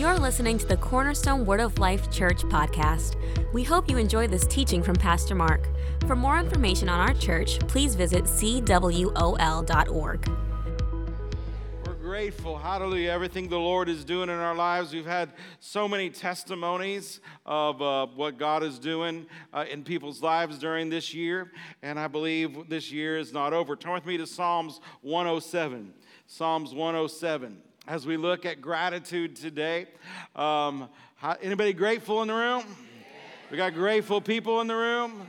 You're listening to the Cornerstone Word of Life Church podcast. We hope you enjoy this teaching from Pastor Mark. For more information on our church, please visit cwol.org. We're grateful, hallelujah, everything the Lord is doing in our lives. We've had so many testimonies of uh, what God is doing uh, in people's lives during this year, and I believe this year is not over. Turn with me to Psalms 107. Psalms 107 as we look at gratitude today. Um, how, anybody grateful in the room? We got grateful people in the room.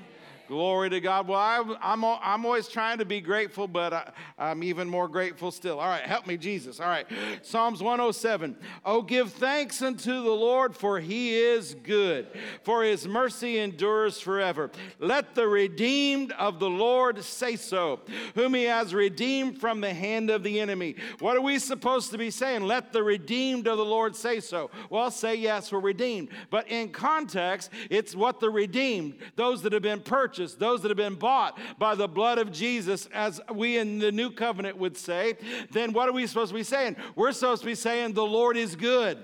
Glory to God. Well, I, am I'm, I'm always trying to be grateful, but I, I'm even more grateful still. All right, help me, Jesus. All right, Psalms 107. Oh, give thanks unto the Lord, for he is good, for his mercy endures forever. Let the redeemed of the Lord say so, whom he has redeemed from the hand of the enemy. What are we supposed to be saying? Let the redeemed of the Lord say so. Well, say yes, we're redeemed. But in context, it's what the redeemed, those that have been purchased purchased, those that have been bought by the blood of Jesus, as we in the new covenant would say, then what are we supposed to be saying? We're supposed to be saying, The Lord is good.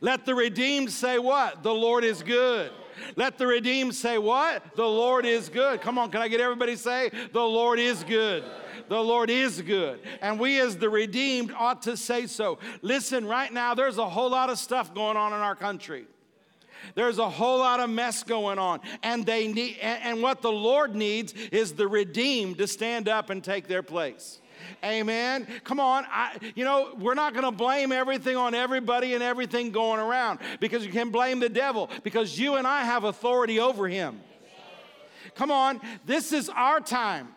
Let the redeemed say what? The Lord is good. Let the redeemed say what? The Lord is good. Come on, can I get everybody say, The Lord is good? The Lord is good. And we, as the redeemed, ought to say so. Listen, right now, there's a whole lot of stuff going on in our country. There's a whole lot of mess going on. And they need and what the Lord needs is the redeemed to stand up and take their place. Amen. Come on. I, you know, we're not going to blame everything on everybody and everything going around because you can blame the devil because you and I have authority over him. Come on. This is our time.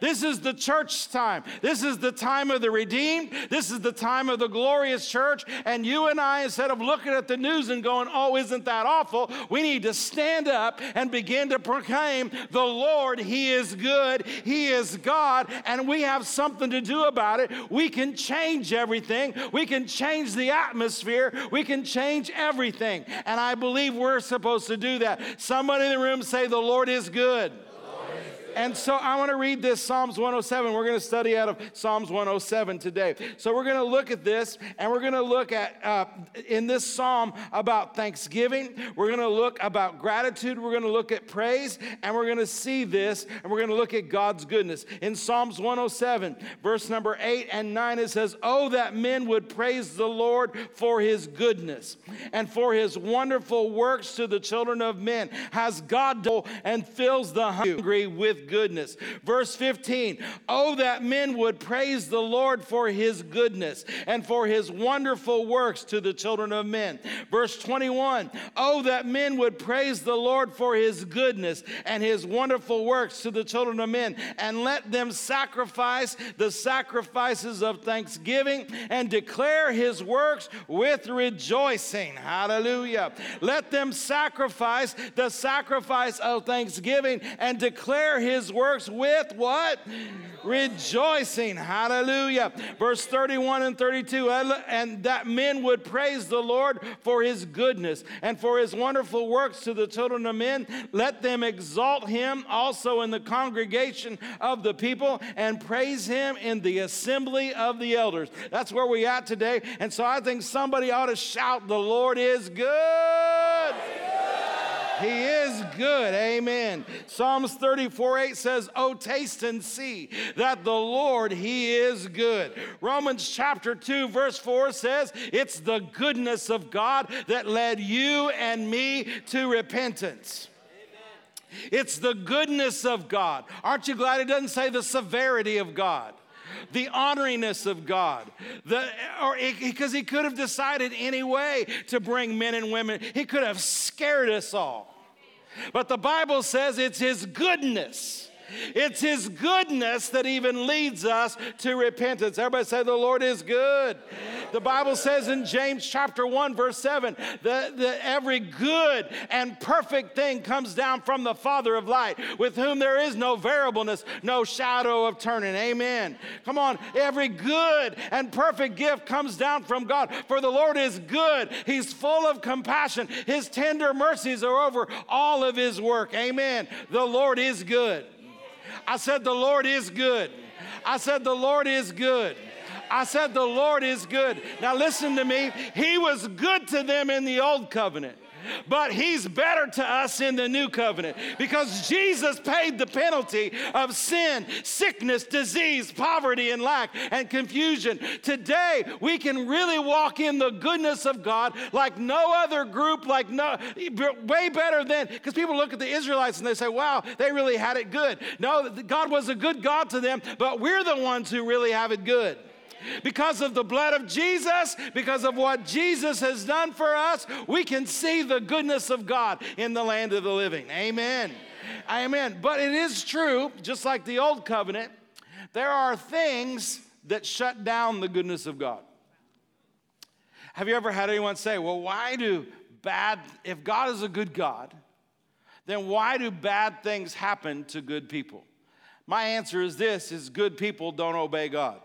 This is the church time. This is the time of the redeemed. This is the time of the glorious church. And you and I, instead of looking at the news and going, oh, isn't that awful? We need to stand up and begin to proclaim the Lord, He is good, He is God, and we have something to do about it. We can change everything, we can change the atmosphere, we can change everything. And I believe we're supposed to do that. Somebody in the room say, The Lord is good. And so I want to read this Psalms 107. We're going to study out of Psalms 107 today. So we're going to look at this and we're going to look at uh, in this psalm about thanksgiving. We're going to look about gratitude. We're going to look at praise and we're going to see this and we're going to look at God's goodness. In Psalms 107, verse number 8 and 9, it says, Oh, that men would praise the Lord for his goodness and for his wonderful works to the children of men. Has God and fills the hungry with goodness. Verse 15, oh, that men would praise the Lord for his goodness and for his wonderful works to the children of men. Verse 21, oh, that men would praise the Lord for his goodness and his wonderful works to the children of men, and let them sacrifice the sacrifices of thanksgiving and declare his works with rejoicing. Hallelujah. Let them sacrifice the sacrifice of thanksgiving and declare his his works with what? Rejoicing. Hallelujah. Verse 31 and 32 and that men would praise the Lord for his goodness and for his wonderful works to the children of men. Let them exalt him also in the congregation of the people and praise him in the assembly of the elders. That's where we're at today. And so I think somebody ought to shout, The Lord is good. He is good. Amen. Psalms 34 8 says, Oh, taste and see that the Lord, He is good. Romans chapter 2, verse 4 says, It's the goodness of God that led you and me to repentance. It's the goodness of God. Aren't you glad it doesn't say the severity of God? The honoringness of God. The, or because he could have decided any way to bring men and women. He could have scared us all. But the Bible says it's His goodness. It's His goodness that even leads us to repentance. Everybody say, The Lord is good. The Bible says in James chapter 1, verse 7, that, that every good and perfect thing comes down from the Father of light, with whom there is no variableness, no shadow of turning. Amen. Come on, every good and perfect gift comes down from God. For the Lord is good, He's full of compassion. His tender mercies are over all of His work. Amen. The Lord is good. I said, The Lord is good. I said, The Lord is good. I said, The Lord is good. Now listen to me. He was good to them in the old covenant but he's better to us in the new covenant because Jesus paid the penalty of sin, sickness, disease, poverty, and lack and confusion. Today, we can really walk in the goodness of God like no other group, like no, way better than, because people look at the Israelites and they say, wow, they really had it good. No, God was a good God to them, but we're the ones who really have it good. Because of the blood of Jesus, because of what Jesus has done for us, we can see the goodness of God in the land of the living. Amen. Amen. But it is true, just like the old covenant, there are things that shut down the goodness of God. Have you ever had anyone say, well, why do bad, if God is a good God, then why do bad things happen to good people? My answer is this is good people don't obey God.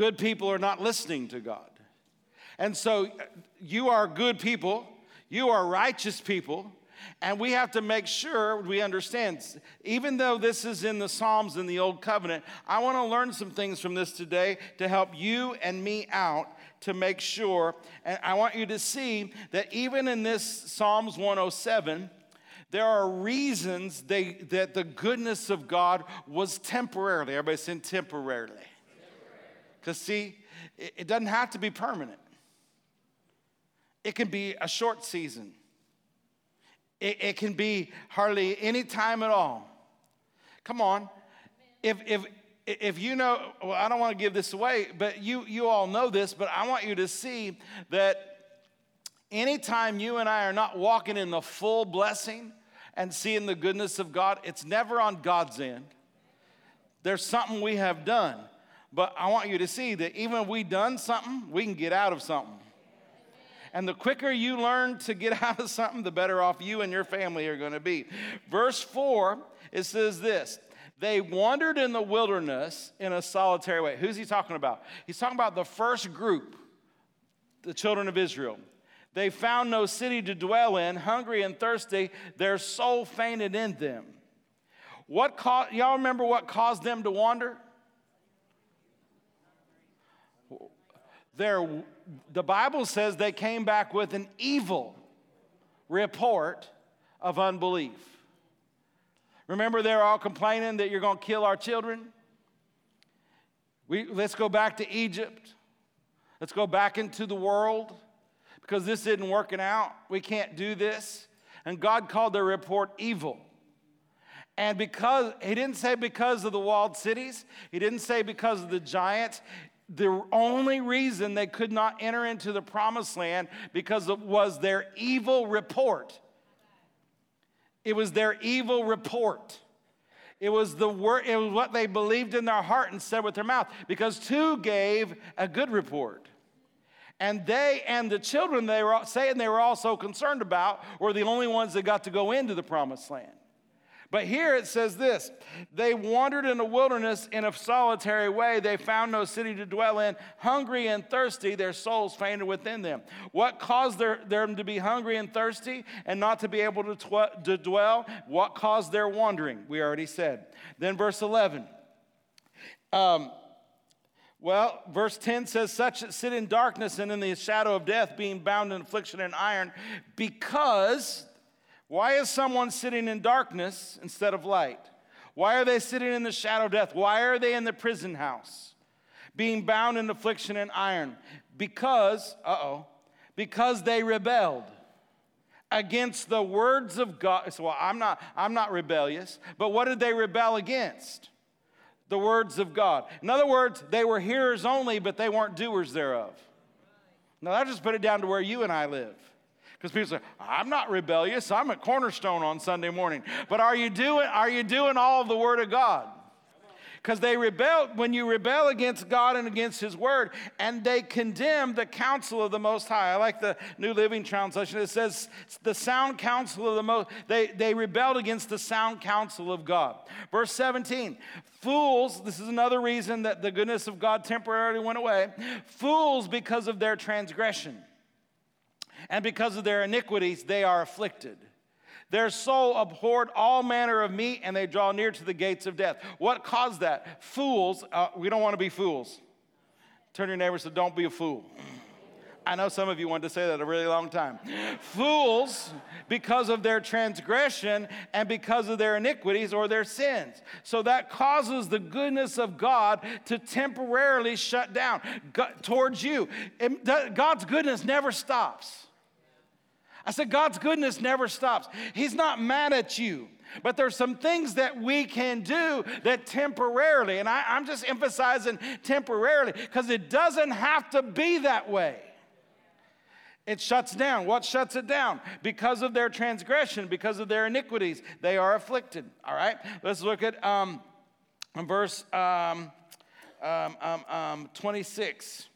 Good people are not listening to God. And so uh, you are good people, you are righteous people, and we have to make sure we understand. Even though this is in the Psalms in the Old Covenant, I want to learn some things from this today to help you and me out to make sure. And I want you to see that even in this Psalms 107, there are reasons they, that the goodness of God was temporarily. Everybody saying temporarily. Because, see, it, it doesn't have to be permanent, it can be a short season, it, it can be hardly any time at all. Come on. If, if, if you know, well, I don't want to give this away, but you, you all know this, but I want you to see that anytime you and I are not walking in the full blessing and seeing the goodness of God, it's never on God's end. There's something we have done. But I want you to see that even if we done something, we can get out of something. And the quicker you learn to get out of something, the better off you and your family are going to be. Verse 4, it says this They wandered in the wilderness in a solitary way. Who's he talking about? He's talking about the first group, the children of Israel. They found no city to dwell in, hungry and thirsty, their soul fainted in them. What caused, y'all remember what caused them to wander? The Bible says they came back with an evil report of unbelief. Remember, they're all complaining that you're going to kill our children? We, let's go back to Egypt. Let's go back into the world because this isn't working out. We can't do this. And God called their report evil. And because, he didn't say because of the walled cities, he didn't say because of the giants, the only reason they could not enter into the promised land because it was their evil report. It was their evil report. It was the word, it was what they believed in their heart and said with their mouth. Because two gave a good report. And they and the children they were saying they were also concerned about were the only ones that got to go into the promised land. But here it says this They wandered in the wilderness in a solitary way. They found no city to dwell in. Hungry and thirsty, their souls fainted within them. What caused their, them to be hungry and thirsty and not to be able to, tw- to dwell? What caused their wandering? We already said. Then, verse 11. Um, well, verse 10 says, Such that sit in darkness and in the shadow of death, being bound in affliction and iron, because why is someone sitting in darkness instead of light? Why are they sitting in the shadow of death? Why are they in the prison house, being bound in affliction and iron? Because, uh oh, because they rebelled against the words of God. So, well, I'm not, I'm not rebellious, but what did they rebel against? The words of God. In other words, they were hearers only, but they weren't doers thereof. Now, that just put it down to where you and I live. Because people say, I'm not rebellious. I'm at Cornerstone on Sunday morning. But are you doing, are you doing all of the Word of God? Because they rebel, when you rebel against God and against His Word, and they condemn the counsel of the Most High. I like the New Living Translation. It says, the sound counsel of the Most, they, they rebelled against the sound counsel of God. Verse 17, fools, this is another reason that the goodness of God temporarily went away. Fools because of their transgression and because of their iniquities they are afflicted. Their soul abhorred all manner of meat, and they draw near to the gates of death. What caused that? Fools, uh, we don't want to be fools. Turn your neighbor and say, Don't be a fool. I know some of you wanted to say that a really long time. Fools because of their transgression and because of their iniquities or their sins. So that causes the goodness of God to temporarily shut down towards you. God's goodness never stops. I said, God's goodness never stops. He's not mad at you. But there's some things that we can do that temporarily, and I, am just emphasizing temporarily because it doesn't have to be that way. It shuts down. What shuts it down? Because of their transgression, because of their iniquities, they are afflicted. All right? Let's look at um, verse um, um, um, um 26.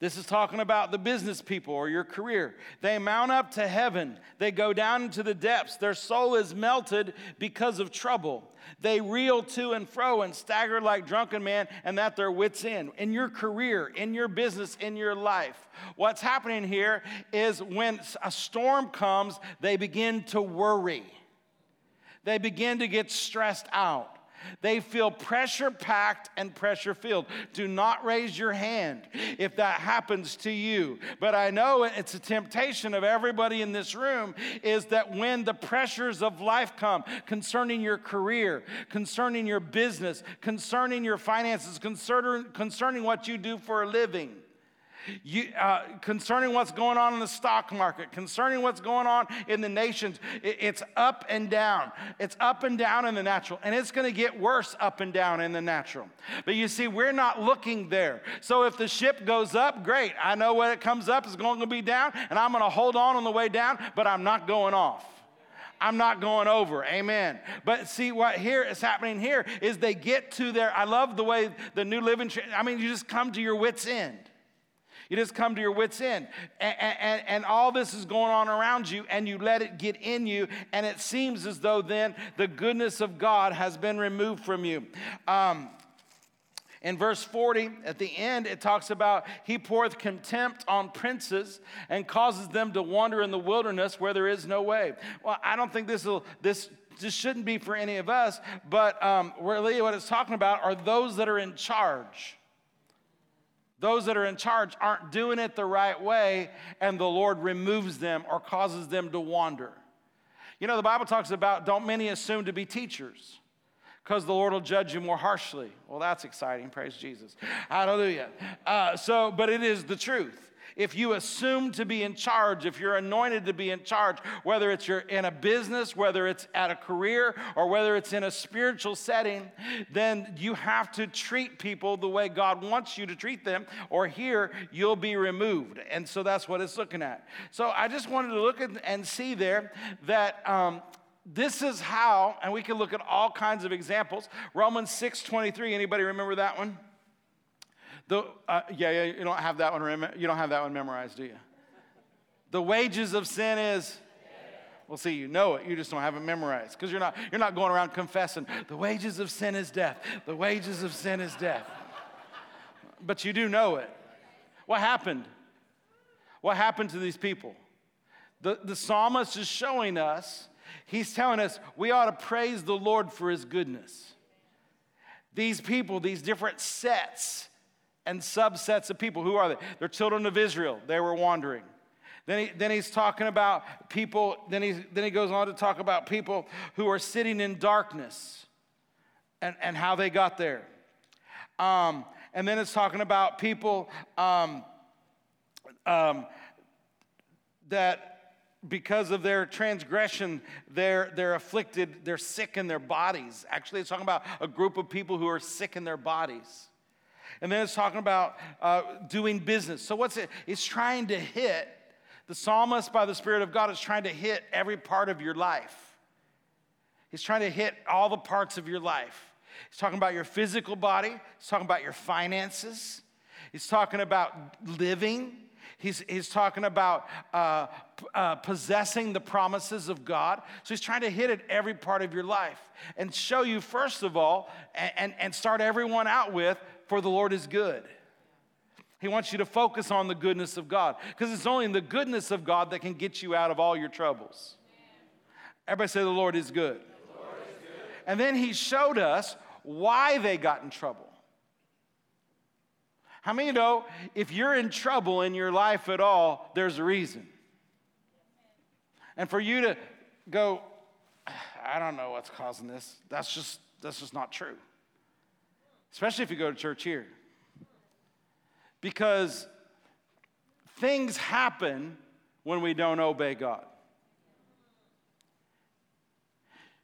This is talking about the business people or your career. They mount up to heaven, they go down into the depths. Their soul is melted because of trouble. They reel to and fro and stagger like drunken men, and that their wits end. In your career, in your business, in your life, what's happening here is when a storm comes, they begin to worry. They begin to get stressed out. They feel pressure packed and pressure filled. Do not raise your hand if that happens to you. But I know it's a temptation of everybody in this room is that when the pressures of life come concerning your career, concerning your business, concerning your finances, concerning, concerning what you do for a living, you, uh, concerning what's going on in the stock market, concerning what's going on in the nations, it, it's up and down. It's up and down in the natural, and it's going to get worse up and down in the natural. But you see, we're not looking there. So if the ship goes up, great. I know when it comes up, it's going to be down, and I'm going to hold on on the way down, but I'm not going off. I'm not going over. Amen. But see what here is happening here is they get to their I love the way the New Living I mean you just come to your wits end. You just come to your wits' end. And, and, and, all this is going on around you, and you let it get in you, and it seems as though then the goodness of God has been removed from you. Um, in verse 40, at the end, it talks about he poureth contempt on princes and causes them to wander in the wilderness where there is no way. Well, I don't think this will this this shouldn't be for any of us, but um, really what it's talking about are those that are in charge. Those that are in charge aren't doing it the right way, and the Lord removes them or causes them to wander. You know, the Bible talks about don't many assume to be teachers because the Lord will judge you more harshly. Well, that's exciting. Praise Jesus. Hallelujah. Uh, so, but it is the truth if you assume to be in charge, if you're anointed to be in charge, whether it's you're in a business, whether it's at a career, or whether it's in a spiritual setting, then you have to treat people the way God wants you to treat them, or here you'll be removed. And so that's what it's looking at. So I just wanted to look at and see there that um, this is how, and we can look at all kinds of examples. Romans 6 23, anybody remember that one? The, uh, yeah, yeah, you don't have that one. you don't have that one memorized, do you? The wages of sin is. Well, see, you know it. You just don't have it memorized because you're not you're not going around confessing. The wages of sin is death. The wages of sin is death. But you do know it. What happened? What happened to these people? The, the psalmist is showing us, he's telling us we ought to praise the Lord for his goodness. These people, these different sets, and subsets of people. Who are they? They're children of Israel. They were wandering. Then, he, then he's talking about people, then he, then he goes on to talk about people who are sitting in darkness and, and how they got there. Um, and then it's talking about people um, um, that because of their transgression, they're, they're afflicted, they're sick in their bodies. Actually, it's talking about a group of people who are sick in their bodies. And then it's talking about uh, doing business. So, what's it? It's trying to hit, the psalmist, by the Spirit of God, is trying to hit every part of your life. He's trying to hit all the parts of your life. He's talking about your physical body, he's talking about your finances, he's talking about living. He's, he's talking about uh, uh, possessing the promises of God. So he's trying to hit at every part of your life and show you, first of all, and, and, and start everyone out with for the Lord is good. He wants you to focus on the goodness of God because it's only in the goodness of God that can get you out of all your troubles. Everybody say, The Lord is good. Lord is good. And then he showed us why they got in trouble. How many you know if you're in trouble in your life at all, there's a reason? And for you to go, I don't know what's causing this, that's just, that's just not true. Especially if you go to church here. Because things happen when we don't obey God.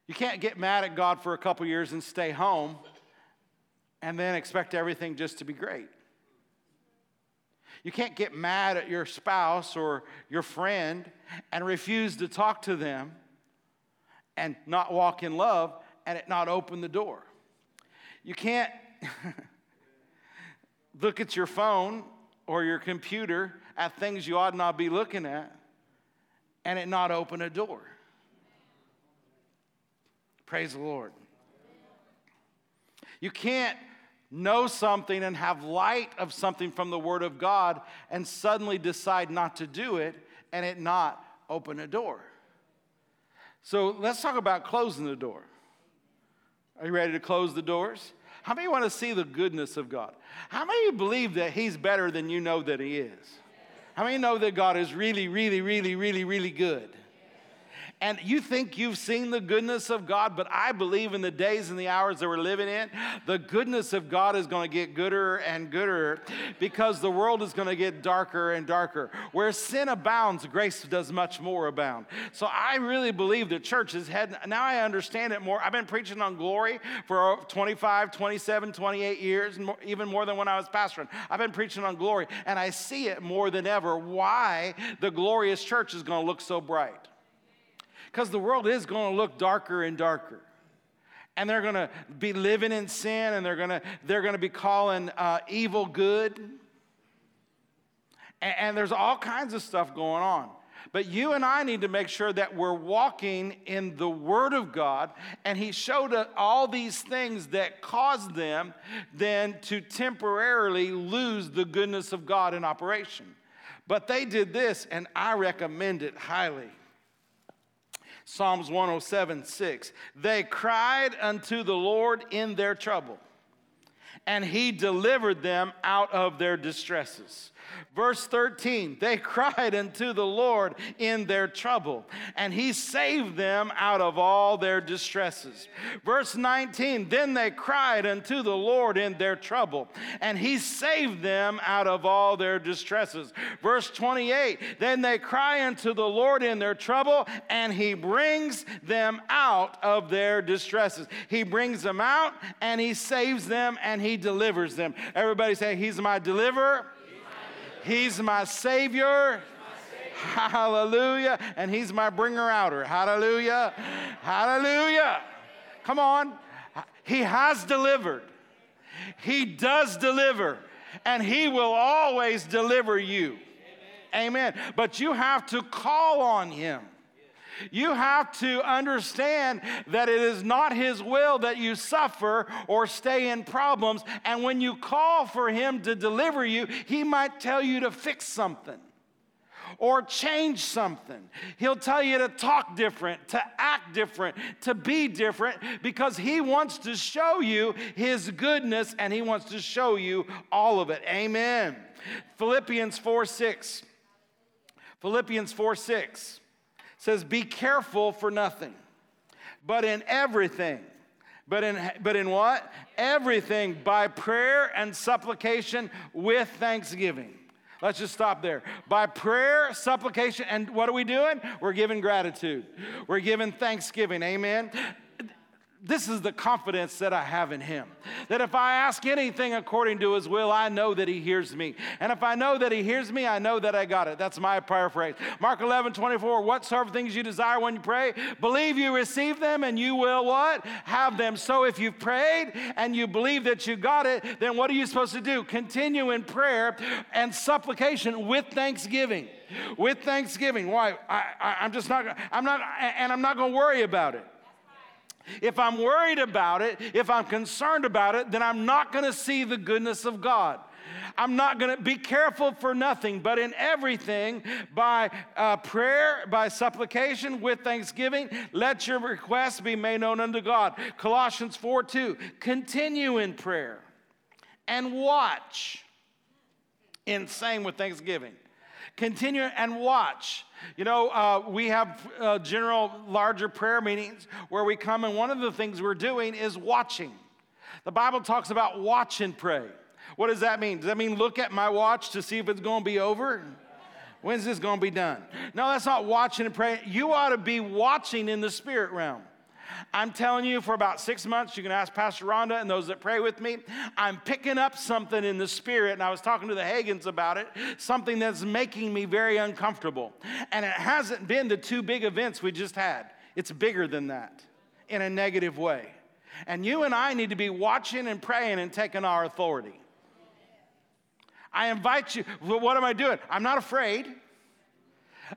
You can't get mad at God for a couple years and stay home and then expect everything just to be great. You can't get mad at your spouse or your friend and refuse to talk to them and not walk in love and it not open the door. You can't look at your phone or your computer at things you ought not be looking at and it not open a door. Praise the Lord. You can't know something and have light of something from the Word of God and suddenly decide not to do it and it not open a door. So let's talk about closing the door. Are you ready to close the doors? How many want to see the goodness of God? How many believe that He's better than you know that He is? How many know that God is really, really, really, really, really good? And you think you've seen the goodness of God, but I believe in the days and the hours that we're living in, the goodness of God is going to get gooder and gooder because the world is going to get darker and darker. Where sin abounds, grace does much more abound. So I really believe the church is heading, now I understand it more. I've been preaching on glory for 25, 27, 28 years, even more than when I was pastoring. I've been preaching on glory, and I see it more than ever why the glorious church is going to look so bright because the world is going to look darker and darker and they're going to be living in sin and they're going to they're going to be calling uh, evil good and, and there's all kinds of stuff going on but you and I need to make sure that we're walking in the Word of God. And He showed us all these things that caused them then to temporarily lose the goodness of God in operation. But they did this, and I recommend it highly. Psalms 107 6. They cried unto the Lord in their trouble, and he delivered them out of their distresses. Verse 13, they cried unto the Lord in their trouble, and he saved them out of all their distresses. Verse 19, then they cried unto the Lord in their trouble, and he saved them out of all their distresses. Verse 28, then they cry unto the Lord in their trouble, and he brings them out of their distresses. He brings them out, and he saves them, and he delivers them. Everybody say, He's my deliverer. He's my Savior. Hallelujah. And He's my bringer outer. Hallelujah. Hallelujah. Come on. He has delivered. He does deliver. And He will always deliver you. Amen. But you have to call on Him. You have to understand that it is not His will that you suffer or stay in problems. And when you call for Him to deliver you, He might tell you to fix something or change something. He'll tell you to talk different, to act different, to be different because He wants to show you His goodness and He wants to show you all of it. Amen. Philippians 4 6. Philippians 4 6 says, Be careful for nothing, but in everything. But in, but in what? Everything by prayer and supplication with thanksgiving. Let's just stop there. By prayer, supplication, and what are we doing? We're giving gratitude. We're giving thanksgiving. Amen this is the confidence that I have in Him. That if I ask anything according to His will, I know that He hears me. And if I know that He hears me, I know that I got it. That's my paraphrase. Mark 11, 24, whatsoever things you desire when you pray, believe you receive them and you will what? Have them. So if you've prayed and you believe that you got it, then what are you supposed to do? Continue in prayer and supplication with thanksgiving. With thanksgiving. Why? I, I'm just not, I'm not, and I'm not going to worry about it. If I'm worried about it, if I'm concerned about it, then I'm not going to see the goodness of God. I'm not going to be careful for nothing, but in everything, by uh, prayer, by supplication, with thanksgiving, let your requests be made known unto God. Colossians 4 2, continue in prayer and watch. Insane with Thanksgiving. Continue and watch. You know, uh, we have uh, general, larger prayer meetings where we come, and one of the things we're doing is watching. The Bible talks about watch and pray. What does that mean? Does that mean look at my watch to see if it's going to be over? When's this going to be done? No, that's not watching and praying. You ought to be watching in the spirit realm. I'm telling you, for about six months, you can ask Pastor Rhonda and those that pray with me. I'm picking up something in the spirit, and I was talking to the Hagins about it, something that's making me very uncomfortable. And it hasn't been the two big events we just had, it's bigger than that in a negative way. And you and I need to be watching and praying and taking our authority. I invite you. What am I doing? I'm not afraid.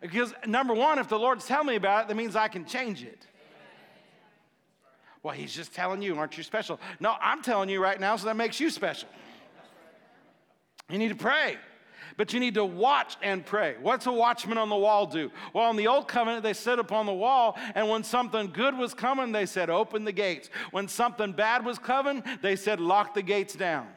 Because number one, if the Lord's telling me about it, that means I can change it. Well, he's just telling you, aren't you special? No, I'm telling you right now, so that makes you special. You need to pray, but you need to watch and pray. What's a watchman on the wall do? Well, in the old covenant, they stood upon the wall, and when something good was coming, they said, Open the gates. When something bad was coming, they said, Lock the gates down.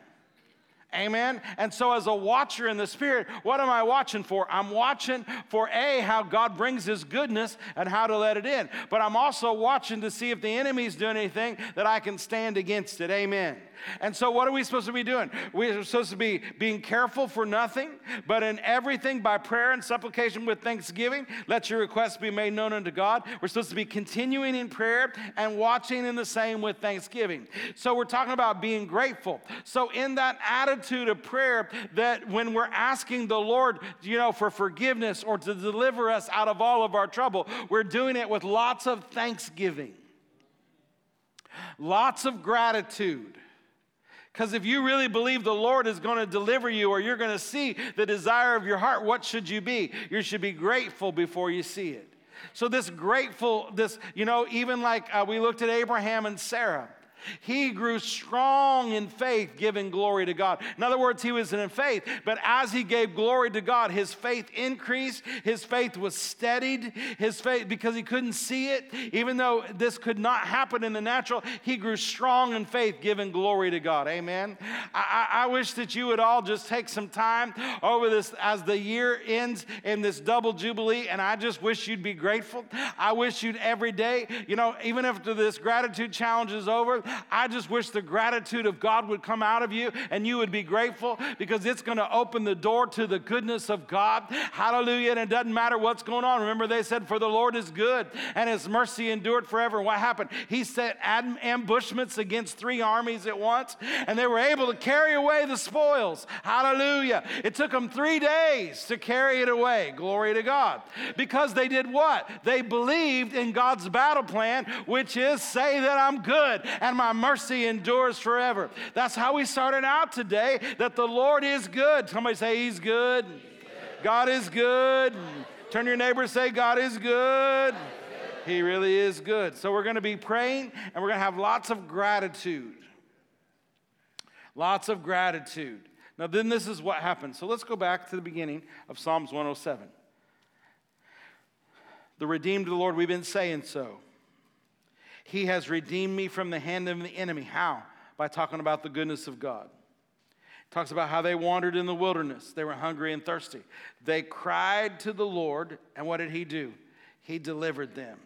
Amen. And so, as a watcher in the Spirit, what am I watching for? I'm watching for A, how God brings His goodness and how to let it in. But I'm also watching to see if the enemy's doing anything that I can stand against it. Amen. And so, what are we supposed to be doing? We're supposed to be being careful for nothing, but in everything by prayer and supplication with thanksgiving, let your requests be made known unto God. We're supposed to be continuing in prayer and watching in the same with thanksgiving. So, we're talking about being grateful. So, in that attitude of prayer, that when we're asking the Lord, you know, for forgiveness or to deliver us out of all of our trouble, we're doing it with lots of thanksgiving, lots of gratitude. Because if you really believe the Lord is going to deliver you or you're going to see the desire of your heart, what should you be? You should be grateful before you see it. So, this grateful, this, you know, even like uh, we looked at Abraham and Sarah. He grew strong in faith, giving glory to God. In other words, he was in faith, but as he gave glory to God, his faith increased. His faith was steadied. His faith, because he couldn't see it, even though this could not happen in the natural, he grew strong in faith, giving glory to God. Amen. I, I wish that you would all just take some time over this as the year ends in this double jubilee, and I just wish you'd be grateful. I wish you'd every day, you know, even after this gratitude challenge is over, I just wish the gratitude of God would come out of you and you would be grateful because it's going to open the door to the goodness of God. Hallelujah. And it doesn't matter what's going on. Remember, they said, For the Lord is good and his mercy endured forever. What happened? He set ambushments against three armies at once and they were able to carry away the spoils. Hallelujah. It took them three days to carry it away. Glory to God. Because they did what? They believed in God's battle plan, which is say that I'm good and my mercy endures forever. That's how we started out today, that the Lord is good. Somebody say, He's good. God is good. Turn your neighbor say, God is good. He really is good. So we're going to be praying and we're going to have lots of gratitude. Lots of gratitude. Now, then this is what happens. So let's go back to the beginning of Psalms 107. The redeemed of the Lord, we've been saying so. He has redeemed me from the hand of the enemy. How? By talking about the goodness of God. Talks about how they wandered in the wilderness. They were hungry and thirsty. They cried to the Lord, and what did He do? He delivered them.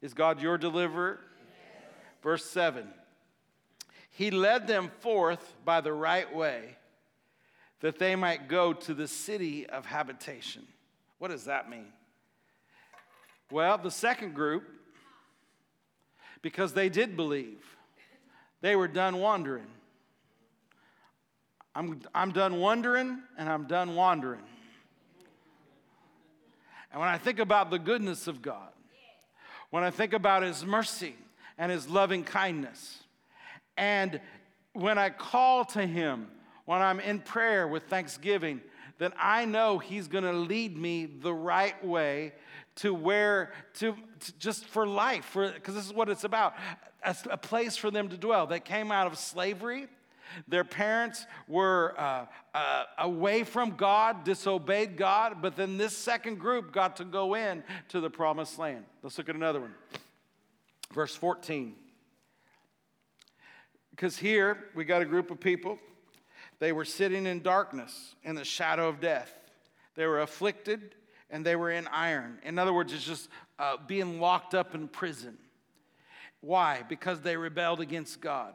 Is God your deliverer? Yes. Verse 7 He led them forth by the right way that they might go to the city of habitation. What does that mean? Well, the second group because they did believe. They were done wandering. I'm, I'm done wondering and I'm done wandering. And when I think about the goodness of God, when I think about His mercy and His loving kindness, and when I call to Him, when I'm in prayer with thanksgiving, then I know He's to lead me the right way to where, to, to just for life, because this is what it's about a, a, place for them to dwell. They came out of slavery. Their parents were uh, uh, away from God, disobeyed God, but then this second group got to go in to the promised land. Let's look at another one. Verse 14. Because here we got a group of people They were sitting in darkness in the shadow of death. They were afflicted and they were in iron. In other words, it's just uh, being locked up in prison. Why? Because they rebelled against God.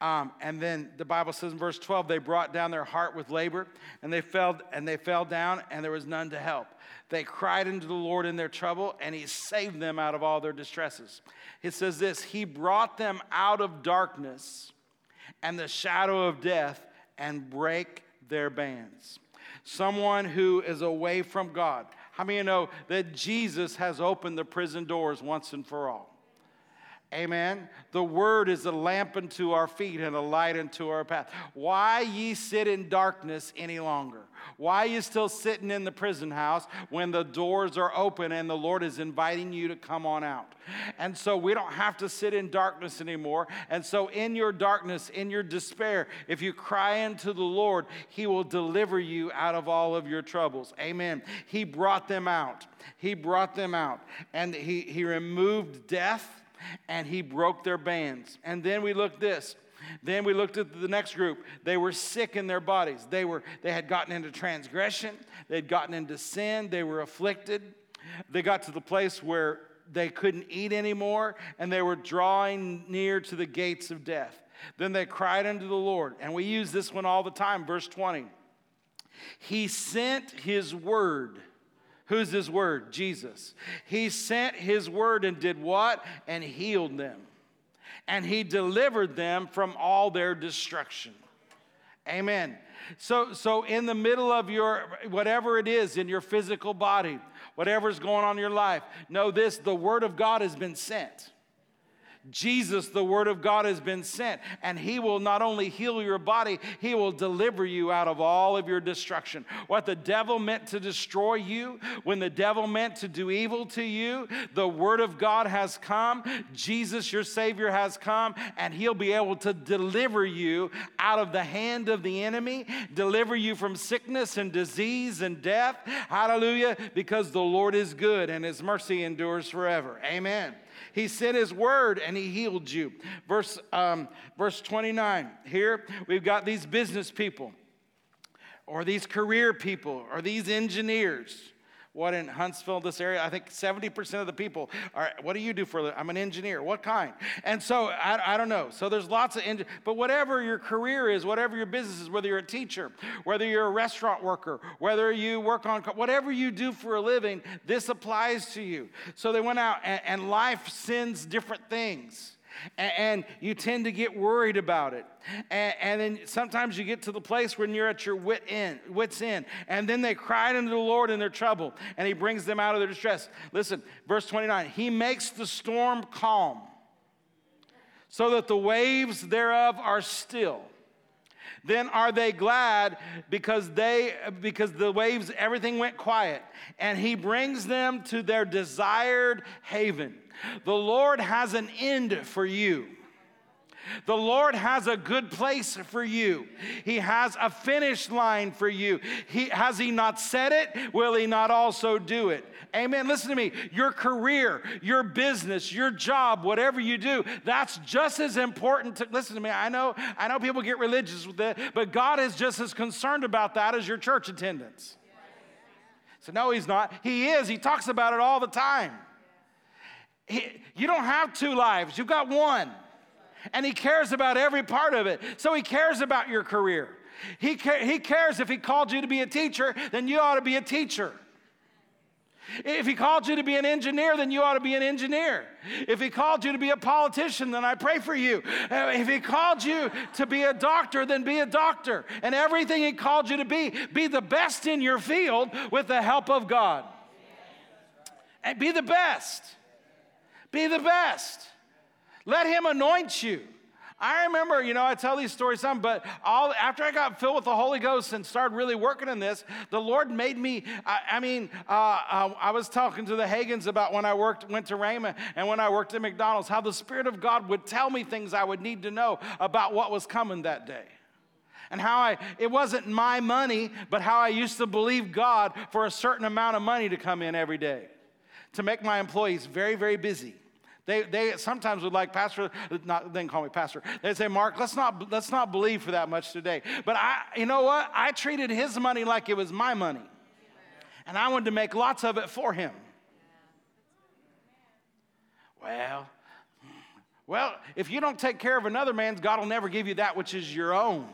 Um, and then the Bible says in verse 12, they brought down their heart with labor, and they fell and they fell down, and there was none to help. They cried unto the Lord in their trouble, and He saved them out of all their distresses. It says this He brought them out of darkness and the shadow of death, and break their bands. Someone who is away from God. How many you know that Jesus has opened the prison doors once and for all? Amen. The word is a lamp unto our feet and a light unto our path. Why ye sit in darkness any longer? Why you still sitting in the prison house when the doors are open and the Lord is inviting you to come on out? And so we don't have to sit in darkness anymore. And so, in your darkness, in your despair, if you cry unto the Lord, He will deliver you out of all of your troubles. Amen. He brought them out. He brought them out. And He, he removed death and he broke their bands. And then we looked this. Then we looked at the next group. They were sick in their bodies. They were they had gotten into transgression, they'd gotten into sin, they were afflicted. They got to the place where they couldn't eat anymore and they were drawing near to the gates of death. Then they cried unto the Lord, and we use this one all the time, verse 20. He sent his word Who's his word? Jesus. He sent his word and did what? And healed them. And he delivered them from all their destruction. Amen. So, so in the middle of your whatever it is in your physical body, whatever's going on in your life, know this the word of God has been sent. Jesus, the Word of God, has been sent, and He will not only heal your body, He will deliver you out of all of your destruction. What the devil meant to destroy you, when the devil meant to do evil to you, the Word of God has come. Jesus, your Savior, has come, and He'll be able to deliver you out of the hand of the enemy, deliver you from sickness and disease and death. Hallelujah, because the Lord is good and His mercy endures forever. Amen. He sent his word and he healed you. Verse, um, verse 29. Here we've got these business people, or these career people, or these engineers what in Huntsville, this area, I think 70% of the people are, what do you do for, I'm an engineer. What kind? And so I, I don't know. So there's lots of, engi- but whatever your career is, whatever your business is, whether you're a teacher, whether you're a restaurant worker, whether you work on, whatever you do for a living, this applies to you. So they went out and, and life sends different things and, you tend to get worried about it. And, then sometimes you get to the place when you're at your wit end, wit's end. And then they cried unto the Lord in their trouble, and He brings them out of their distress. Listen, verse 29 He makes the storm calm, so that the waves thereof are still. Then are they glad because they because the waves everything went quiet and he brings them to their desired haven. The Lord has an end for you. The Lord has a good place for you. He has a finish line for you. He, has He not said it? Will He not also do it? Amen. Listen to me. Your career, your business, your job, whatever you do, that's just as important to listen to me. I know, I know people get religious with it, but God is just as concerned about that as your church attendance. So, no, He's not. He is. He talks about it all the time. He, you don't have two lives, you've got one. And He cares about every part of it. So He cares about your career. He, ca- he cares if He called you to be a teacher, then you ought to be a teacher. If he called you to be an engineer, then you ought to be an engineer. If he called you to be a politician, then I pray for you. Uh, if he called you to be a doctor, then be a doctor. And everything he called you to be, be the best in your field with the help of God. And be the best. Be the best. Let him anoint you. I remember, you know, I tell these stories some, but all after I got filled with the Holy Ghost and started really working in this, the Lord made me. I, I mean, uh, uh, I was talking to the Hagins about when I worked, went to Rhema, and when I worked at McDonald's, how the Spirit of God would tell me things I would need to know about what was coming that day and how I, it wasn't my money, but how I used to believe God for a certain amount of money to come in every day to make my employees very, very busy They, they sometimes would like pastor, not then call me pastor. They'd say, Mark, let's not let's not believe for that much today. But I, you know what? I treated his money like it was my money, and I wanted to make lots of it for him. Well, well, if you don't take care of another man's, God will never give you that which is your own.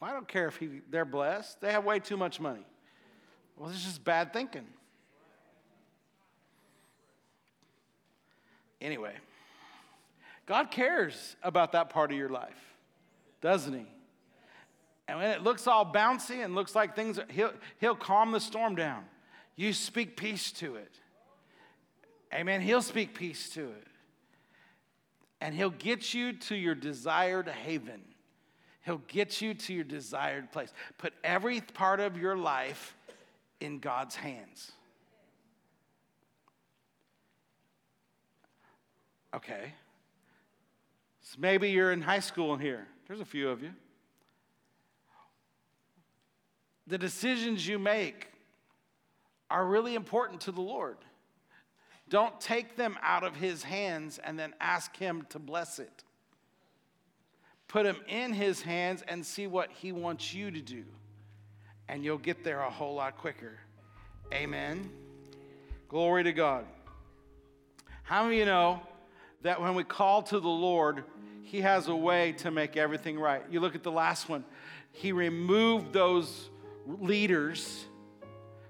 I don't care if he, they're blessed. They have way too much money. Well, this is just bad thinking. Anyway, God cares about that part of your life, doesn't He? And when it looks all bouncy and looks like things, He'll, he'll calm the storm down. You speak peace to it. Amen. He'll speak peace to it. And He'll get you to your desired haven. He'll get you to your desired place. Put every part of your life in God's hands. Okay. So maybe you're in high school here. There's a few of you. The decisions you make are really important to the Lord. Don't take them out of His hands and then ask Him to bless it. Put them in His hands and see what He wants you to do and you'll get there a whole lot quicker. Amen. Glory to God. How many of you know that when we call to the Lord, He has a way to make everything right? You look at the last one, He removed those leaders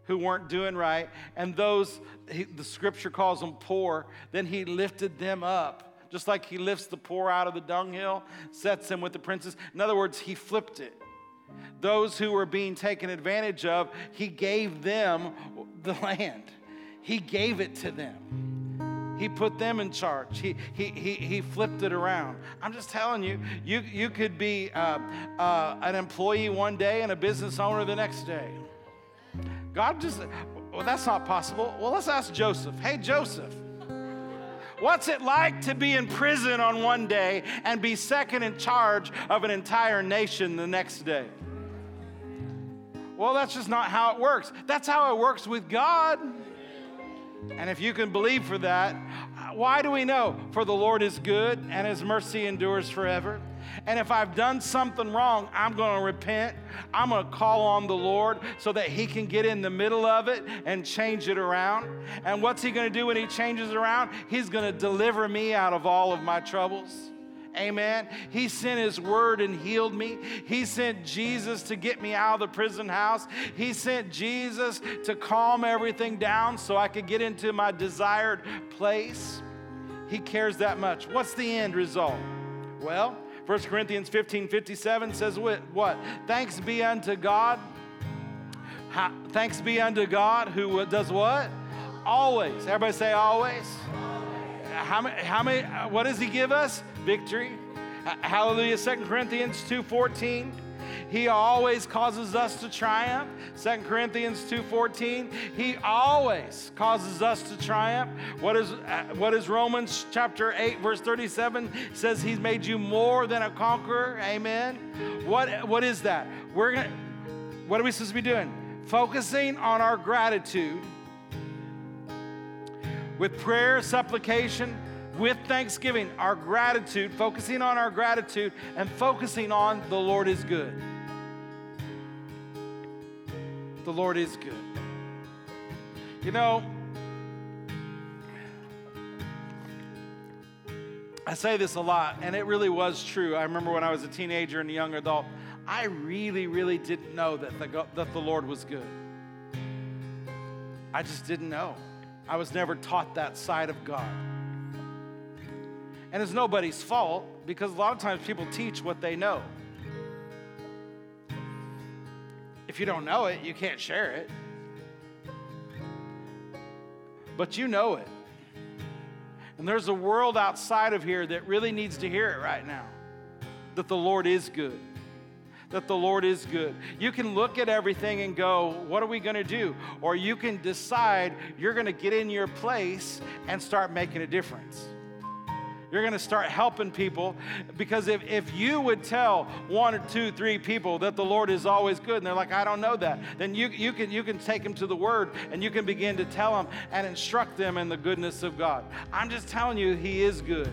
who weren't doing right, and those, he, the scripture calls them poor, then He lifted them up. Just like he lifts the poor out of the dunghill, sets them with the princes. In other words, he flipped it. Those who were being taken advantage of, he gave them the land. He gave it to them. He put them in charge. He, he, he, he flipped it around. I'm just telling you, you, you could be uh, uh, an employee one day and a business owner the next day. God just, well, that's not possible. Well, let's ask Joseph. Hey, Joseph, What's it like to be in prison on one day and be second in charge of an entire nation the next day? Well, that's just not how it works. That's how it works with God. And if you can believe for that, why do we know? For the Lord is good and his mercy endures forever. And if I've done something wrong, I'm going to repent. I'm going to call on the Lord so that He can get in the middle of it and change it around. And what's He going to do when He changes around? He's going to deliver me out of all of my troubles. Amen. He sent His word and healed me. He sent Jesus to get me out of the prison house. He sent Jesus to calm everything down so I could get into my desired place. He cares that much. What's the end result? Well, 1 Corinthians 15 57 says what? Thanks be unto God. thanks be unto God who does what? Always. Everybody say always. How many, how many, what does he give us? Victory. Hallelujah. 2 Corinthians 2.14. He always causes us to triumph. 2 Corinthians 2:14. He always causes us to triumph. What is uh, what is Romans chapter 8 verse 37 says he's made you more than a conqueror. Amen. What what is that? We're to what are we supposed to be doing? Focusing on our gratitude with prayer, supplication, with thanksgiving, our gratitude, focusing on our gratitude and focusing on the Lord is good. The Lord is good. You know, I say this a lot, and it really was true. I remember when I was a teenager and a young adult, I really, really didn't know that the, that the Lord was good. I just didn't know. I was never taught that side of God. And it's nobody's fault because a lot of times people teach what they know. If you don't know it, you can't share it. But you know it. And there's a world outside of here that really needs to hear it right now that the Lord is good. That the Lord is good. You can look at everything and go, What are we going to do? Or you can decide you're going to get in your place and start making a difference. You're going to start helping people because if, if you would tell one or two, three people that the Lord is always good and they're like, I don't know that, then you, you, can, you can take them to the Word and you can begin to tell them and instruct them in the goodness of God. I'm just telling you, He is good.